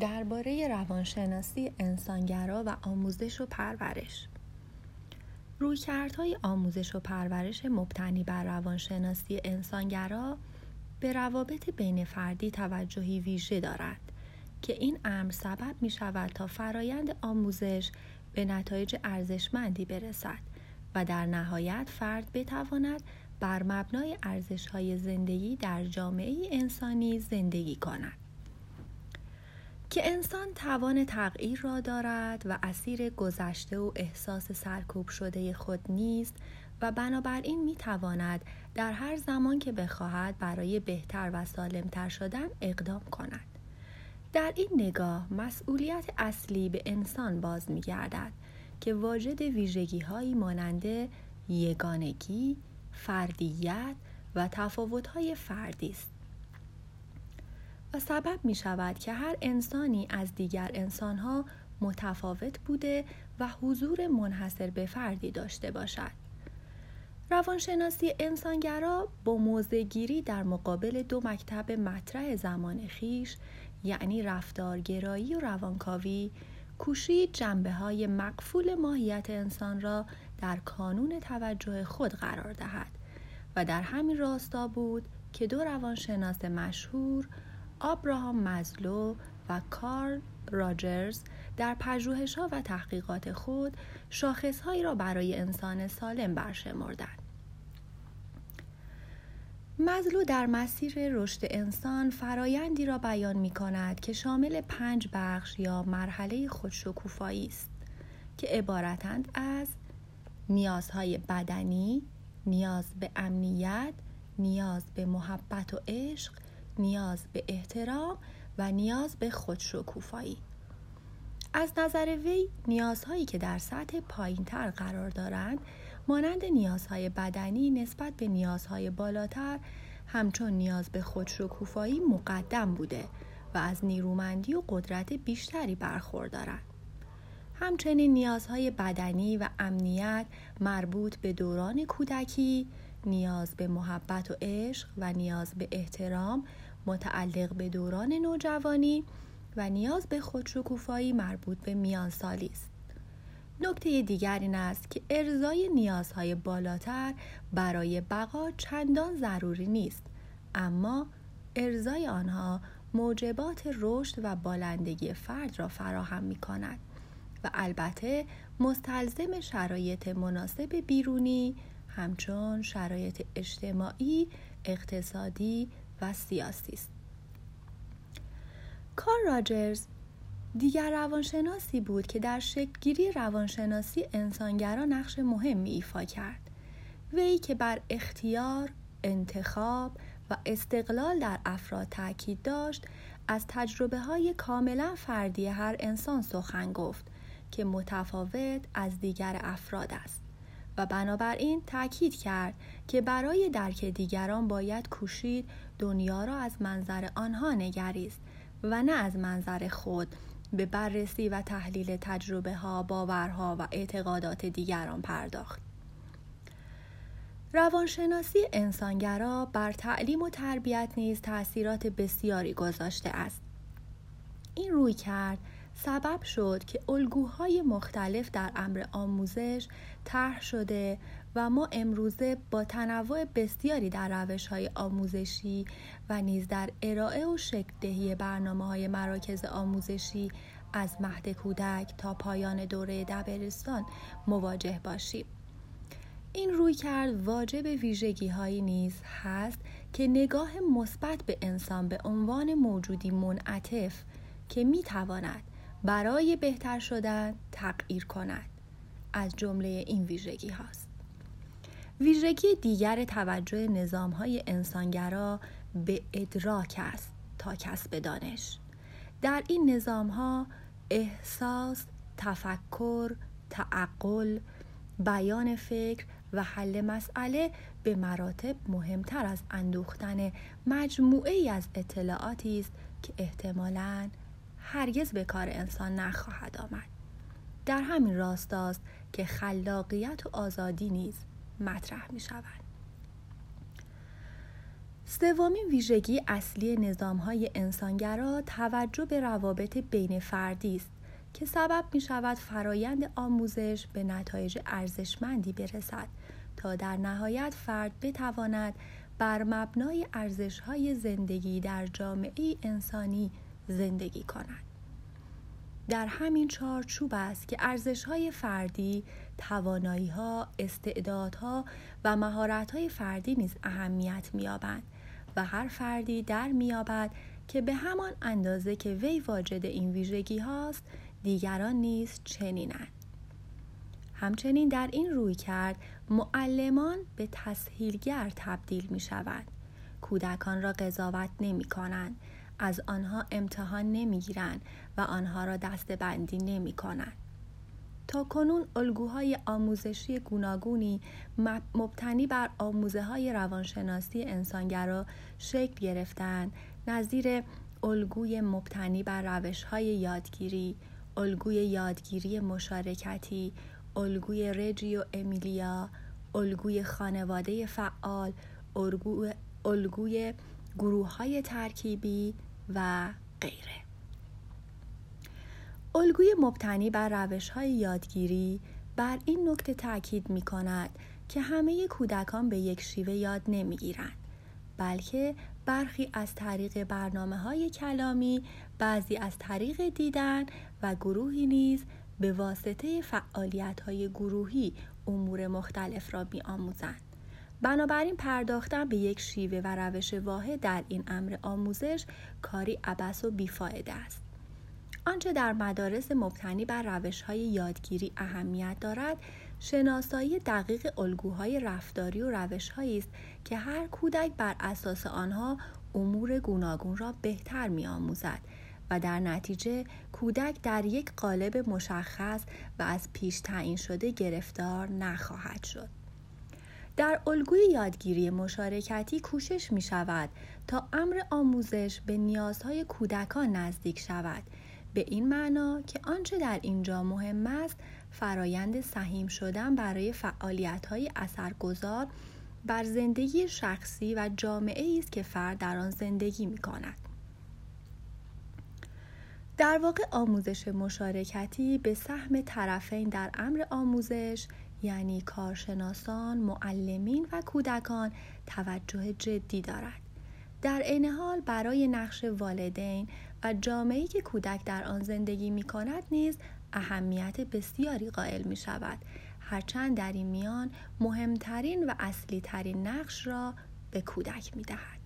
درباره روانشناسی انسانگرا و آموزش و پرورش رویکردهای آموزش و پرورش مبتنی بر روانشناسی انسانگرا به روابط بین فردی توجهی ویژه دارد که این امر سبب می شود تا فرایند آموزش به نتایج ارزشمندی برسد و در نهایت فرد بتواند بر مبنای ارزشهای زندگی در جامعه انسانی زندگی کند. که انسان توان تغییر را دارد و اسیر گذشته و احساس سرکوب شده خود نیست و بنابراین می تواند در هر زمان که بخواهد برای بهتر و سالمتر شدن اقدام کند. در این نگاه مسئولیت اصلی به انسان باز می گردد که واجد ویژگی هایی ماننده یگانگی، فردیت و تفاوت های فردی است. و سبب می شود که هر انسانی از دیگر انسانها متفاوت بوده و حضور منحصر به فردی داشته باشد. روانشناسی انسانگرا با موزگیری در مقابل دو مکتب مطرح زمان خیش یعنی رفتارگرایی و روانکاوی کوشید جنبه های مقفول ماهیت انسان را در کانون توجه خود قرار دهد و در همین راستا بود که دو روانشناس مشهور آبراهام مزلو و کارل راجرز در پژوهش‌ها و تحقیقات خود شاخصهایی را برای انسان سالم برشمردند. مزلو در مسیر رشد انسان فرایندی را بیان می کند که شامل پنج بخش یا مرحله خودشکوفایی است که عبارتند از نیازهای بدنی، نیاز به امنیت، نیاز به محبت و عشق، نیاز به احترام و نیاز به خودشکوفایی از نظر وی نیازهایی که در سطح پایینتر قرار دارند مانند نیازهای بدنی نسبت به نیازهای بالاتر همچون نیاز به خودشکوفایی مقدم بوده و از نیرومندی و قدرت بیشتری برخوردارند. همچنین نیازهای بدنی و امنیت مربوط به دوران کودکی، نیاز به محبت و عشق و نیاز به احترام متعلق به دوران نوجوانی و نیاز به خودشکوفایی مربوط به میانسالی است. نکته دیگر این است که ارزای نیازهای بالاتر برای بقا چندان ضروری نیست اما ارزای آنها موجبات رشد و بالندگی فرد را فراهم می کند و البته مستلزم شرایط مناسب بیرونی همچون شرایط اجتماعی، اقتصادی و سیاسی است. کار راجرز دیگر روانشناسی بود که در شکلگیری روانشناسی انسانگرا نقش مهمی ایفا کرد وی که بر اختیار انتخاب و استقلال در افراد تاکید داشت از تجربه های کاملا فردی هر انسان سخن گفت که متفاوت از دیگر افراد است و بنابراین تاکید کرد که برای درک دیگران باید کوشید دنیا را از منظر آنها نگریست و نه از منظر خود به بررسی و تحلیل تجربه ها، باورها و اعتقادات دیگران پرداخت. روانشناسی انسانگرا بر تعلیم و تربیت نیز تاثیرات بسیاری گذاشته است. این روی کرد سبب شد که الگوهای مختلف در امر آموزش طرح شده و ما امروزه با تنوع بسیاری در روش های آموزشی و نیز در ارائه و شکل دهی برنامه های مراکز آموزشی از مهد کودک تا پایان دوره دبیرستان مواجه باشیم. این روی کرد واجب ویژگی هایی نیز هست که نگاه مثبت به انسان به عنوان موجودی منعطف که می تواند برای بهتر شدن تغییر کند از جمله این ویژگی هاست. ویژگی دیگر توجه نظام های انسانگرا به ادراک است تا کسب دانش. در این نظام ها احساس، تفکر، تعقل، بیان فکر و حل مسئله به مراتب مهمتر از اندوختن مجموعه ای از اطلاعاتی است که احتمالاً هرگز به کار انسان نخواهد آمد. در همین راستاست که خلاقیت و آزادی نیز مطرح می شود. سومین ویژگی اصلی نظام های انسانگرا توجه به روابط بین فردی است که سبب می شود فرایند آموزش به نتایج ارزشمندی برسد تا در نهایت فرد بتواند بر مبنای ارزش های زندگی در جامعه انسانی زندگی کند. در همین چارچوب است که ارزش های فردی، توانایی ها، استعدادها و مهارت های فردی نیز اهمیت می‌یابند و هر فردی در می‌یابد که به همان اندازه که وی واجد این ویژگی هاست دیگران نیز چنینند. همچنین در این روی کرد معلمان به تسهیلگر تبدیل می شوند. کودکان را قضاوت نمی کنند. از آنها امتحان نمی گیرند و آنها را بندی نمی کنند. تا کنون الگوهای آموزشی گوناگونی مبتنی بر آموزه های روانشناسی انسانگرا شکل گرفتند نظیر الگوی مبتنی بر روش های یادگیری، الگوی یادگیری مشارکتی، الگوی رجیو امیلیا، الگوی خانواده فعال، الگوی گروه های ترکیبی و غیره. الگوی مبتنی بر روش های یادگیری بر این نکته تاکید می کند که همه کودکان به یک شیوه یاد نمی گیرند بلکه برخی از طریق برنامه های کلامی بعضی از طریق دیدن و گروهی نیز به واسطه فعالیت های گروهی امور مختلف را می آموزند. بنابراین پرداختن به یک شیوه و روش واحد در این امر آموزش کاری عبس و بیفایده است. آنچه در مدارس مبتنی بر روش های یادگیری اهمیت دارد شناسایی دقیق الگوهای رفتاری و روش است که هر کودک بر اساس آنها امور گوناگون را بهتر می آموزد و در نتیجه کودک در یک قالب مشخص و از پیش تعیین شده گرفتار نخواهد شد. در الگوی یادگیری مشارکتی کوشش می شود تا امر آموزش به نیازهای کودکان نزدیک شود به این معنا که آنچه در اینجا مهم است فرایند سهیم شدن برای فعالیت های اثرگذار بر زندگی شخصی و جامعه است که فرد در آن زندگی می کند. در واقع آموزش مشارکتی به سهم طرفین در امر آموزش یعنی کارشناسان، معلمین و کودکان توجه جدی دارد. در عین حال برای نقش والدین و جامعه‌ای که کودک در آن زندگی می کند نیز اهمیت بسیاری قائل می شود هرچند در این میان مهمترین و اصلی ترین نقش را به کودک می دهد.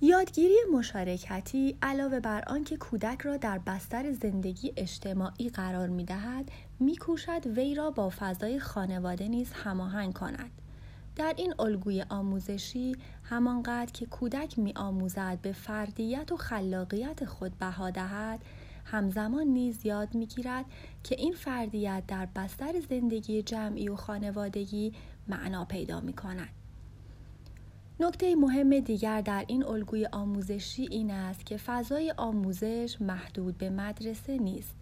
یادگیری مشارکتی علاوه بر آنکه کودک را در بستر زندگی اجتماعی قرار می دهد می کوشد وی را با فضای خانواده نیز هماهنگ کند در این الگوی آموزشی همانقدر که کودک می آموزد به فردیت و خلاقیت خود بها دهد همزمان نیز یاد می گیرد که این فردیت در بستر زندگی جمعی و خانوادگی معنا پیدا می کند. نکته مهم دیگر در این الگوی آموزشی این است که فضای آموزش محدود به مدرسه نیست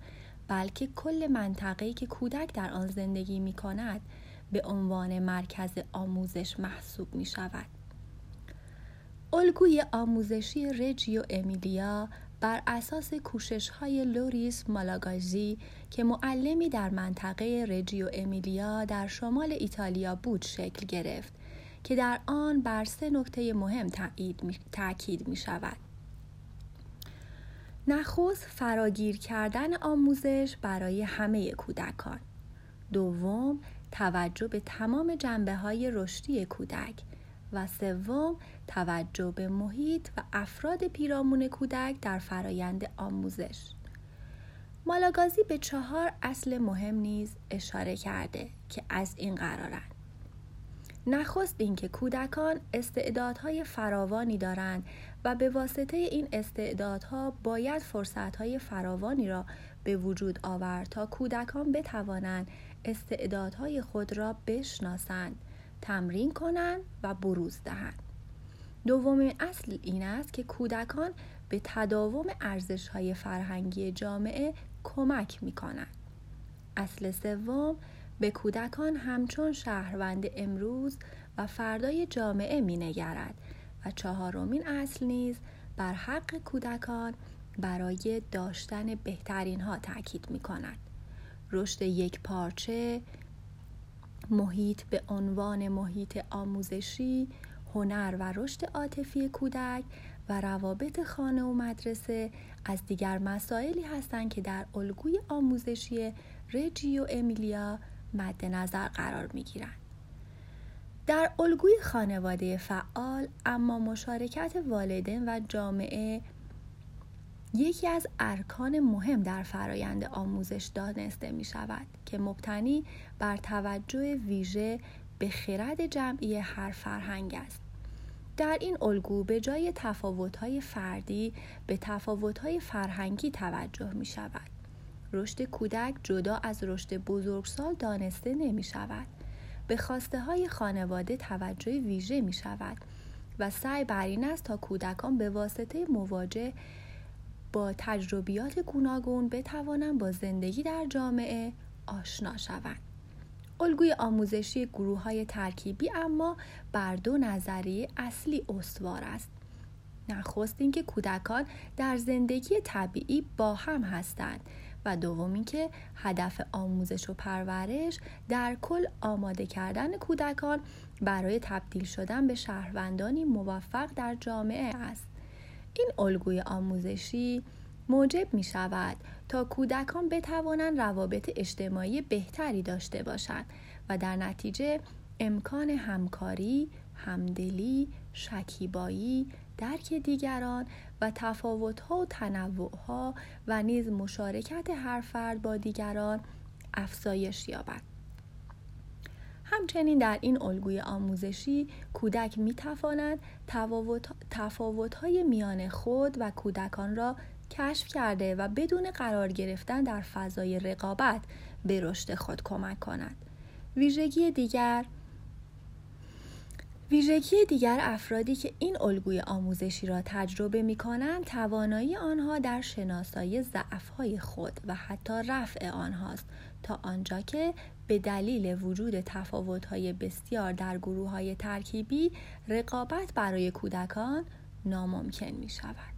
بلکه کل منطقه‌ای که کودک در آن زندگی می کند به عنوان مرکز آموزش محسوب می شود. الگوی آموزشی رجیو امیلیا بر اساس کوشش های لوریس مالاگازی که معلمی در منطقه رجیو امیلیا در شمال ایتالیا بود شکل گرفت که در آن بر سه نکته مهم تاکید می شود. نخست فراگیر کردن آموزش برای همه کودکان. دوم توجه به تمام جنبه های رشدی کودک. و سوم توجه به محیط و افراد پیرامون کودک در فرایند آموزش. مالاگازی به چهار اصل مهم نیز اشاره کرده که از این قرارند. نخست اینکه کودکان استعدادهای فراوانی دارند و به واسطه این استعدادها باید فرصتهای فراوانی را به وجود آورد تا کودکان بتوانند استعدادهای خود را بشناسند تمرین کنند و بروز دهند دومین اصل این است که کودکان به تداوم ارزش های فرهنگی جامعه کمک می کنند. اصل سوم به کودکان همچون شهروند امروز و فردای جامعه می نگرد و چهارمین اصل نیز بر حق کودکان برای داشتن بهترین ها تاکید می کند. رشد یک پارچه محیط به عنوان محیط آموزشی هنر و رشد عاطفی کودک و روابط خانه و مدرسه از دیگر مسائلی هستند که در الگوی آموزشی رجی و امیلیا مد نظر قرار می گیرند. در الگوی خانواده فعال اما مشارکت والدین و جامعه یکی از ارکان مهم در فرایند آموزش دانسته می شود که مبتنی بر توجه ویژه به خرد جمعی هر فرهنگ است. در این الگو به جای تفاوت‌های فردی به تفاوت‌های فرهنگی توجه می شود. رشد کودک جدا از رشد بزرگسال دانسته نمی شود. به خواسته های خانواده توجه ویژه می شود و سعی بر این است تا کودکان به واسطه مواجه با تجربیات گوناگون بتوانند با زندگی در جامعه آشنا شوند. الگوی آموزشی گروه های ترکیبی اما بر دو نظریه اصلی استوار است. نخست اینکه کودکان در زندگی طبیعی با هم هستند و دوم اینکه هدف آموزش و پرورش در کل آماده کردن کودکان برای تبدیل شدن به شهروندانی موفق در جامعه است. این الگوی آموزشی موجب می شود تا کودکان بتوانند روابط اجتماعی بهتری داشته باشند و در نتیجه امکان همکاری، همدلی، شکیبایی، درک دیگران و تفاوت‌ها و تنوعها و نیز مشارکت هر فرد با دیگران افزایش یابد. همچنین در این الگوی آموزشی کودک می تواند تفاوت های میان خود و کودکان را کشف کرده و بدون قرار گرفتن در فضای رقابت به رشد خود کمک کند. ویژگی دیگر ویژگی دیگر افرادی که این الگوی آموزشی را تجربه می کنند توانایی آنها در شناسایی ضعفهای خود و حتی رفع آنهاست تا آنجا که به دلیل وجود تفاوت‌های بسیار در گروه های ترکیبی رقابت برای کودکان ناممکن می شود.